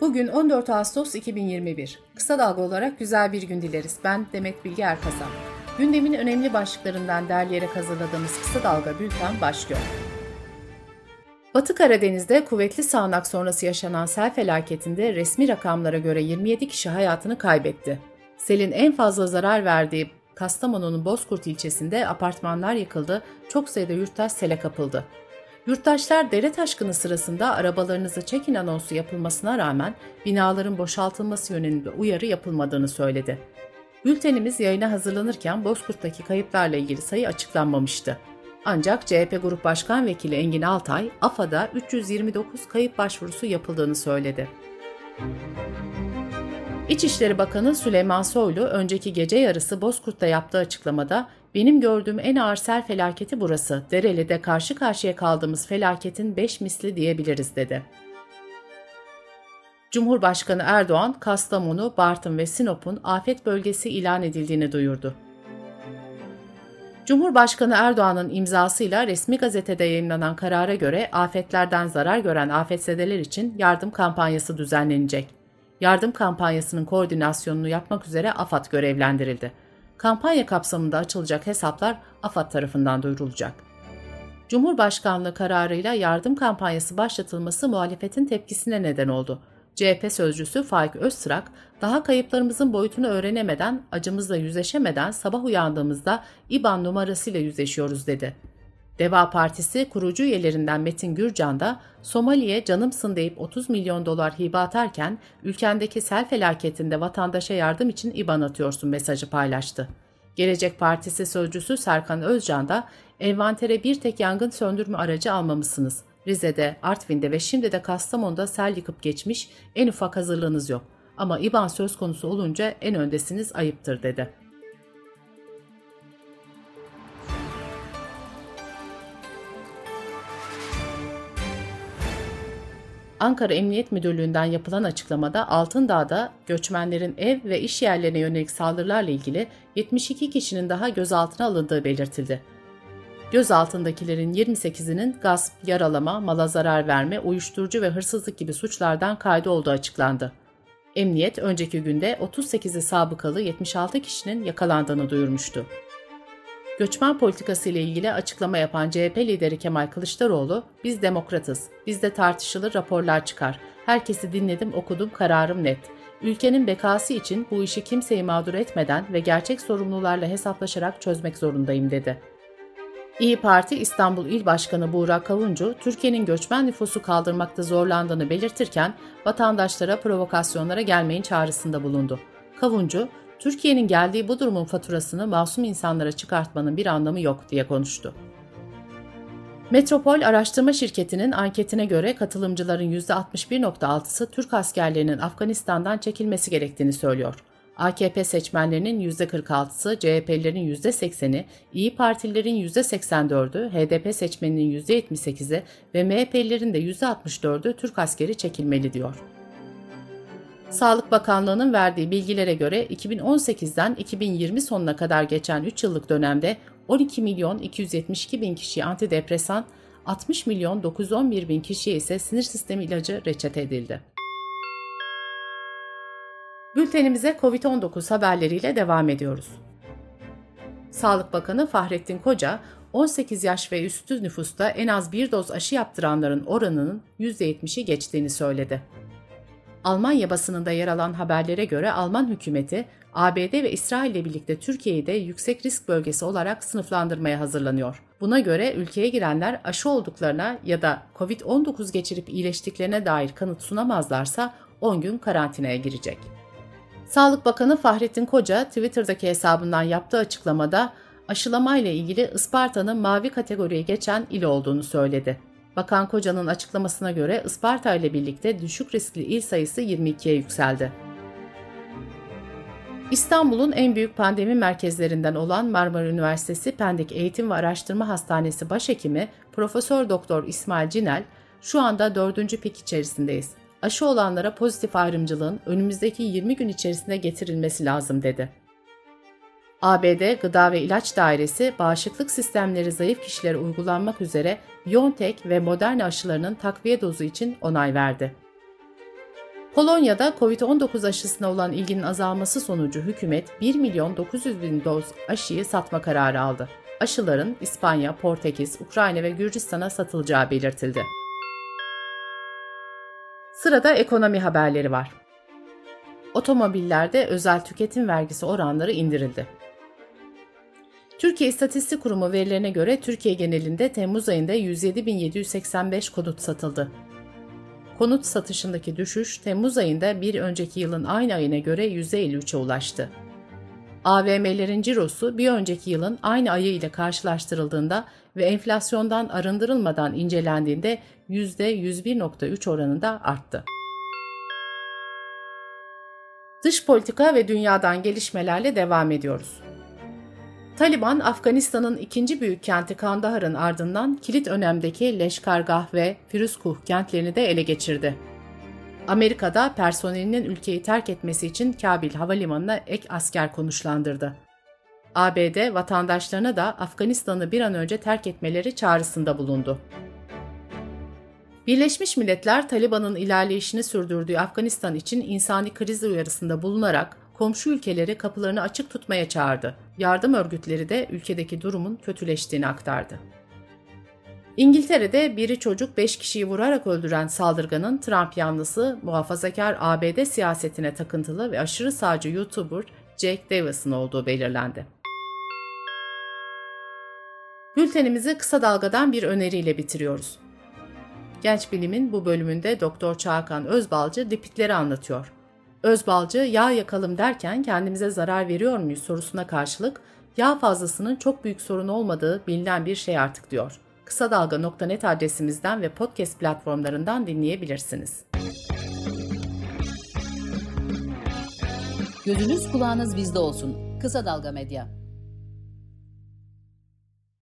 Bugün 14 Ağustos 2021. Kısa dalga olarak güzel bir gün dileriz. Ben Demet Bilge Erkazan. Gündemin önemli başlıklarından derleyerek hazırladığımız Kısa Dalga Bülten başlıyor. Batı Karadeniz'de kuvvetli sağanak sonrası yaşanan sel felaketinde resmi rakamlara göre 27 kişi hayatını kaybetti. Selin en fazla zarar verdiği Kastamonu'nun Bozkurt ilçesinde apartmanlar yıkıldı, çok sayıda yurttaş sele kapıldı. Yurttaşlar dere taşkını sırasında arabalarınızı çekin anonsu yapılmasına rağmen binaların boşaltılması yönünde uyarı yapılmadığını söyledi. Bültenimiz yayına hazırlanırken Bozkurt'taki kayıplarla ilgili sayı açıklanmamıştı. Ancak CHP Grup Başkan Vekili Engin Altay, AFA'da 329 kayıp başvurusu yapıldığını söyledi. İçişleri Bakanı Süleyman Soylu önceki gece yarısı Bozkurt'ta yaptığı açıklamada benim gördüğüm en ağır sel felaketi burası. Dereli'de karşı karşıya kaldığımız felaketin beş misli diyebiliriz dedi. Cumhurbaşkanı Erdoğan, Kastamonu, Bartın ve Sinop'un afet bölgesi ilan edildiğini duyurdu. Cumhurbaşkanı Erdoğan'ın imzasıyla resmi gazetede yayınlanan karara göre afetlerden zarar gören afetzedeler için yardım kampanyası düzenlenecek. Yardım kampanyasının koordinasyonunu yapmak üzere AFAD görevlendirildi. Kampanya kapsamında açılacak hesaplar AFAD tarafından duyurulacak. Cumhurbaşkanlığı kararıyla yardım kampanyası başlatılması muhalefetin tepkisine neden oldu. CHP sözcüsü Faik Öztrak, daha kayıplarımızın boyutunu öğrenemeden, acımızla yüzleşemeden sabah uyandığımızda İBAN numarasıyla yüzleşiyoruz dedi. Deva Partisi kurucu üyelerinden Metin Gürcan da Somali'ye canımsın deyip 30 milyon dolar hibe atarken ülkendeki sel felaketinde vatandaşa yardım için IBAN atıyorsun mesajı paylaştı. Gelecek Partisi sözcüsü Serkan Özcan da envantere bir tek yangın söndürme aracı almamışsınız. Rize'de, Artvin'de ve şimdi de Kastamonu'da sel yıkıp geçmiş en ufak hazırlığınız yok. Ama IBAN söz konusu olunca en öndesiniz ayıptır dedi. Ankara Emniyet Müdürlüğü'nden yapılan açıklamada Altındağ'da göçmenlerin ev ve iş yerlerine yönelik saldırılarla ilgili 72 kişinin daha gözaltına alındığı belirtildi. Gözaltındakilerin 28'inin gasp, yaralama, mala zarar verme, uyuşturucu ve hırsızlık gibi suçlardan kaydı olduğu açıklandı. Emniyet önceki günde 38'i sabıkalı 76 kişinin yakalandığını duyurmuştu. Göçmen politikası ile ilgili açıklama yapan CHP lideri Kemal Kılıçdaroğlu, "Biz demokratız. Bizde tartışılır raporlar çıkar. Herkesi dinledim, okudum, kararım net. Ülkenin bekası için bu işi kimseyi mağdur etmeden ve gerçek sorumlularla hesaplaşarak çözmek zorundayım." dedi. İyi Parti İstanbul İl Başkanı Buğra Kavuncu, Türkiye'nin göçmen nüfusu kaldırmakta zorlandığını belirtirken vatandaşlara provokasyonlara gelmeyin çağrısında bulundu. Kavuncu, Türkiye'nin geldiği bu durumun faturasını masum insanlara çıkartmanın bir anlamı yok diye konuştu. Metropol Araştırma Şirketi'nin anketine göre katılımcıların %61.6'sı Türk askerlerinin Afganistan'dan çekilmesi gerektiğini söylüyor. AKP seçmenlerinin %46'sı, CHP'lilerin %80'i, İyi Partililerin %84'ü, HDP seçmeninin %78'i ve MHP'lilerin de %64'ü Türk askeri çekilmeli diyor. Sağlık Bakanlığı'nın verdiği bilgilere göre 2018'den 2020 sonuna kadar geçen 3 yıllık dönemde 12 milyon 272 bin kişiye antidepresan, 60 milyon 911 bin kişiye ise sinir sistemi ilacı reçete edildi. Bültenimize COVID-19 haberleriyle devam ediyoruz. Sağlık Bakanı Fahrettin Koca, 18 yaş ve üstü nüfusta en az bir doz aşı yaptıranların oranının %70'i geçtiğini söyledi. Almanya basınında yer alan haberlere göre Alman hükümeti ABD ve İsrail ile birlikte Türkiye'yi de yüksek risk bölgesi olarak sınıflandırmaya hazırlanıyor. Buna göre ülkeye girenler aşı olduklarına ya da COVID-19 geçirip iyileştiklerine dair kanıt sunamazlarsa 10 gün karantinaya girecek. Sağlık Bakanı Fahrettin Koca Twitter'daki hesabından yaptığı açıklamada aşılama ile ilgili Isparta'nın mavi kategoriye geçen il olduğunu söyledi. Bakan Koca'nın açıklamasına göre Isparta ile birlikte düşük riskli il sayısı 22'ye yükseldi. İstanbul'un en büyük pandemi merkezlerinden olan Marmara Üniversitesi Pendik Eğitim ve Araştırma Hastanesi Başhekimi Profesör Doktor İsmail Cinel, şu anda dördüncü pik içerisindeyiz. Aşı olanlara pozitif ayrımcılığın önümüzdeki 20 gün içerisinde getirilmesi lazım dedi. ABD Gıda ve İlaç Dairesi bağışıklık sistemleri zayıf kişilere uygulanmak üzere BioNTech ve Moderna aşılarının takviye dozu için onay verdi. Polonya'da COVID-19 aşısına olan ilginin azalması sonucu hükümet 1 milyon 900 bin doz aşıyı satma kararı aldı. Aşıların İspanya, Portekiz, Ukrayna ve Gürcistan'a satılacağı belirtildi. Sırada ekonomi haberleri var. Otomobillerde özel tüketim vergisi oranları indirildi. Türkiye İstatistik Kurumu verilerine göre Türkiye genelinde Temmuz ayında 107.785 konut satıldı. Konut satışındaki düşüş Temmuz ayında bir önceki yılın aynı ayına göre %53'e ulaştı. AVM'lerin cirosu bir önceki yılın aynı ayı ile karşılaştırıldığında ve enflasyondan arındırılmadan incelendiğinde %101.3 oranında arttı. Dış politika ve dünyadan gelişmelerle devam ediyoruz. Taliban, Afganistan'ın ikinci büyük kenti Kandahar'ın ardından kilit önemdeki Leşkargah ve Firuzkuh kentlerini de ele geçirdi. Amerika'da personelinin ülkeyi terk etmesi için Kabil Havalimanı'na ek asker konuşlandırdı. ABD vatandaşlarına da Afganistan'ı bir an önce terk etmeleri çağrısında bulundu. Birleşmiş Milletler, Taliban'ın ilerleyişini sürdürdüğü Afganistan için insani kriz uyarısında bulunarak komşu ülkeleri kapılarını açık tutmaya çağırdı. Yardım örgütleri de ülkedeki durumun kötüleştiğini aktardı. İngiltere'de biri çocuk 5 kişiyi vurarak öldüren saldırganın Trump yanlısı muhafazakar ABD siyasetine takıntılı ve aşırı sağcı YouTuber Jake Davison olduğu belirlendi. Bültenimizi kısa dalgadan bir öneriyle bitiriyoruz. Genç Bilim'in bu bölümünde Doktor Çağkan Özbalcı lipitleri anlatıyor. Özbalcı yağ yakalım derken kendimize zarar veriyor muyuz sorusuna karşılık yağ fazlasının çok büyük sorun olmadığı bilinen bir şey artık diyor. Kısa Dalga.net adresimizden ve podcast platformlarından dinleyebilirsiniz. Gözünüz kulağınız bizde olsun. Kısa Dalga Medya.